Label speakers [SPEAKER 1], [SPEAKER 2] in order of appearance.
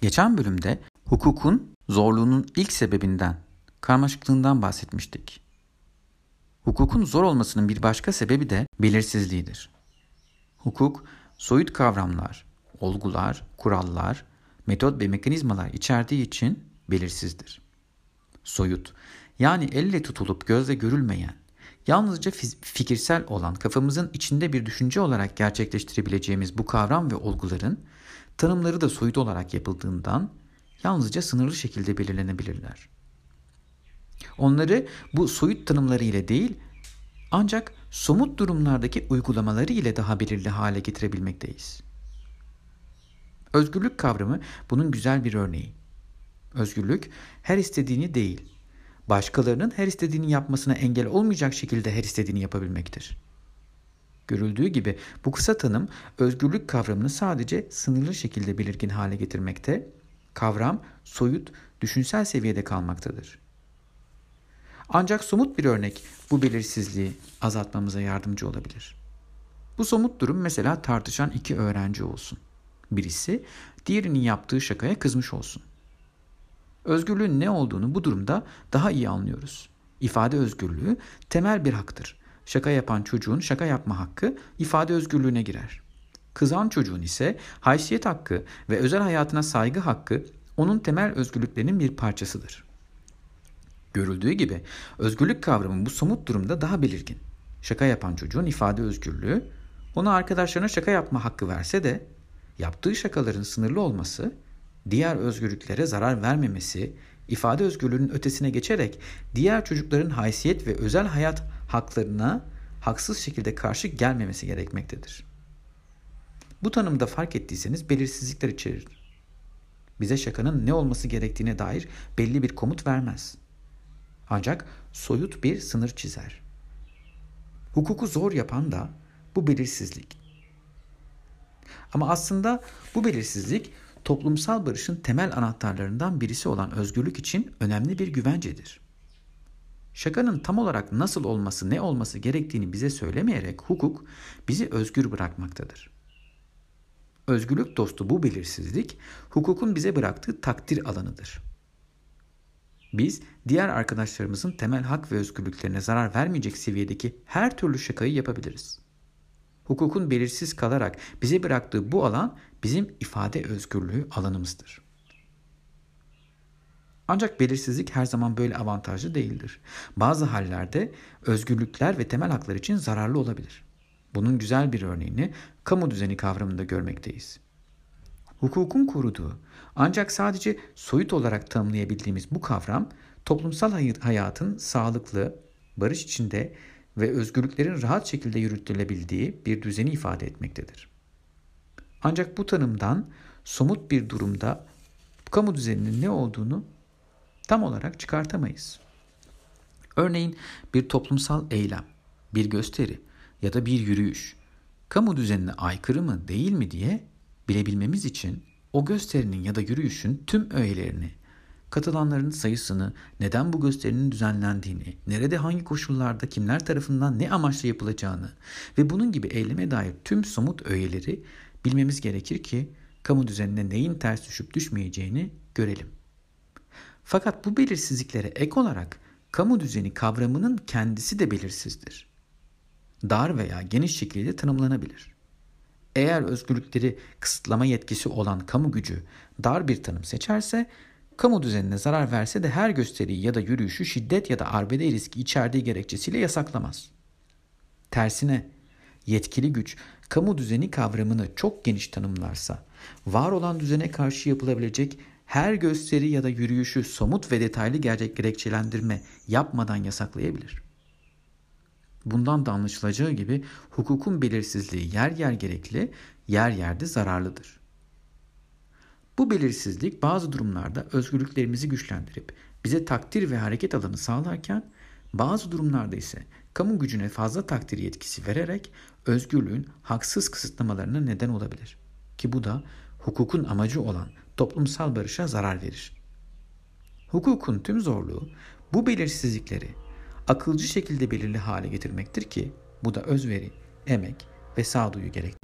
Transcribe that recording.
[SPEAKER 1] Geçen bölümde hukukun zorluğunun ilk sebebinden, karmaşıklığından bahsetmiştik. Hukukun zor olmasının bir başka sebebi de belirsizliğidir. Hukuk, soyut kavramlar, olgular, kurallar, metot ve mekanizmalar içerdiği için belirsizdir. Soyut, yani elle tutulup gözle görülmeyen, yalnızca fikirsel olan kafamızın içinde bir düşünce olarak gerçekleştirebileceğimiz bu kavram ve olguların tanımları da soyut olarak yapıldığından yalnızca sınırlı şekilde belirlenebilirler. Onları bu soyut tanımları ile değil ancak somut durumlardaki uygulamaları ile daha belirli hale getirebilmekteyiz. Özgürlük kavramı bunun güzel bir örneği. Özgürlük her istediğini değil, başkalarının her istediğini yapmasına engel olmayacak şekilde her istediğini yapabilmektir. Görüldüğü gibi bu kısa tanım özgürlük kavramını sadece sınırlı şekilde belirgin hale getirmekte, kavram soyut, düşünsel seviyede kalmaktadır. Ancak somut bir örnek bu belirsizliği azaltmamıza yardımcı olabilir. Bu somut durum mesela tartışan iki öğrenci olsun. Birisi diğerinin yaptığı şakaya kızmış olsun. Özgürlüğün ne olduğunu bu durumda daha iyi anlıyoruz. İfade özgürlüğü temel bir haktır. Şaka yapan çocuğun şaka yapma hakkı ifade özgürlüğüne girer. Kızan çocuğun ise haysiyet hakkı ve özel hayatına saygı hakkı onun temel özgürlüklerinin bir parçasıdır. Görüldüğü gibi özgürlük kavramı bu somut durumda daha belirgin. Şaka yapan çocuğun ifade özgürlüğü ona arkadaşlarına şaka yapma hakkı verse de yaptığı şakaların sınırlı olması, diğer özgürlüklere zarar vermemesi, ifade özgürlüğünün ötesine geçerek diğer çocukların haysiyet ve özel hayat haklarına haksız şekilde karşı gelmemesi gerekmektedir. Bu tanımda fark ettiyseniz belirsizlikler içerir. Bize şakanın ne olması gerektiğine dair belli bir komut vermez. Ancak soyut bir sınır çizer. Hukuku zor yapan da bu belirsizlik. Ama aslında bu belirsizlik toplumsal barışın temel anahtarlarından birisi olan özgürlük için önemli bir güvencedir. Şakanın tam olarak nasıl olması, ne olması gerektiğini bize söylemeyerek hukuk bizi özgür bırakmaktadır. Özgürlük dostu bu belirsizlik hukukun bize bıraktığı takdir alanıdır. Biz diğer arkadaşlarımızın temel hak ve özgürlüklerine zarar vermeyecek seviyedeki her türlü şakayı yapabiliriz. Hukukun belirsiz kalarak bize bıraktığı bu alan bizim ifade özgürlüğü alanımızdır. Ancak belirsizlik her zaman böyle avantajlı değildir. Bazı hallerde özgürlükler ve temel haklar için zararlı olabilir. Bunun güzel bir örneğini kamu düzeni kavramında görmekteyiz. Hukukun koruduğu ancak sadece soyut olarak tanımlayabildiğimiz bu kavram toplumsal hayatın sağlıklı, barış içinde ve özgürlüklerin rahat şekilde yürütülebildiği bir düzeni ifade etmektedir. Ancak bu tanımdan somut bir durumda kamu düzeninin ne olduğunu tam olarak çıkartamayız. Örneğin bir toplumsal eylem, bir gösteri ya da bir yürüyüş kamu düzenine aykırı mı değil mi diye bilebilmemiz için o gösterinin ya da yürüyüşün tüm öğelerini, katılanların sayısını, neden bu gösterinin düzenlendiğini, nerede hangi koşullarda kimler tarafından ne amaçla yapılacağını ve bunun gibi eyleme dair tüm somut öğeleri bilmemiz gerekir ki kamu düzenine neyin ters düşüp düşmeyeceğini görelim. Fakat bu belirsizliklere ek olarak kamu düzeni kavramının kendisi de belirsizdir. Dar veya geniş şekilde tanımlanabilir. Eğer özgürlükleri kısıtlama yetkisi olan kamu gücü dar bir tanım seçerse, kamu düzenine zarar verse de her gösteriyi ya da yürüyüşü şiddet ya da arbede riski içerdiği gerekçesiyle yasaklamaz. Tersine yetkili güç kamu düzeni kavramını çok geniş tanımlarsa, var olan düzene karşı yapılabilecek her gösteri ya da yürüyüşü somut ve detaylı gerçek gerekçelendirme yapmadan yasaklayabilir. Bundan da anlaşılacağı gibi hukukun belirsizliği yer yer gerekli, yer yerde zararlıdır. Bu belirsizlik bazı durumlarda özgürlüklerimizi güçlendirip bize takdir ve hareket alanı sağlarken bazı durumlarda ise kamu gücüne fazla takdir yetkisi vererek özgürlüğün haksız kısıtlamalarına neden olabilir. Ki bu da hukukun amacı olan toplumsal barışa zarar verir. Hukukun tüm zorluğu bu belirsizlikleri akılcı şekilde belirli hale getirmektir ki bu da özveri, emek ve sağduyu gerektirir.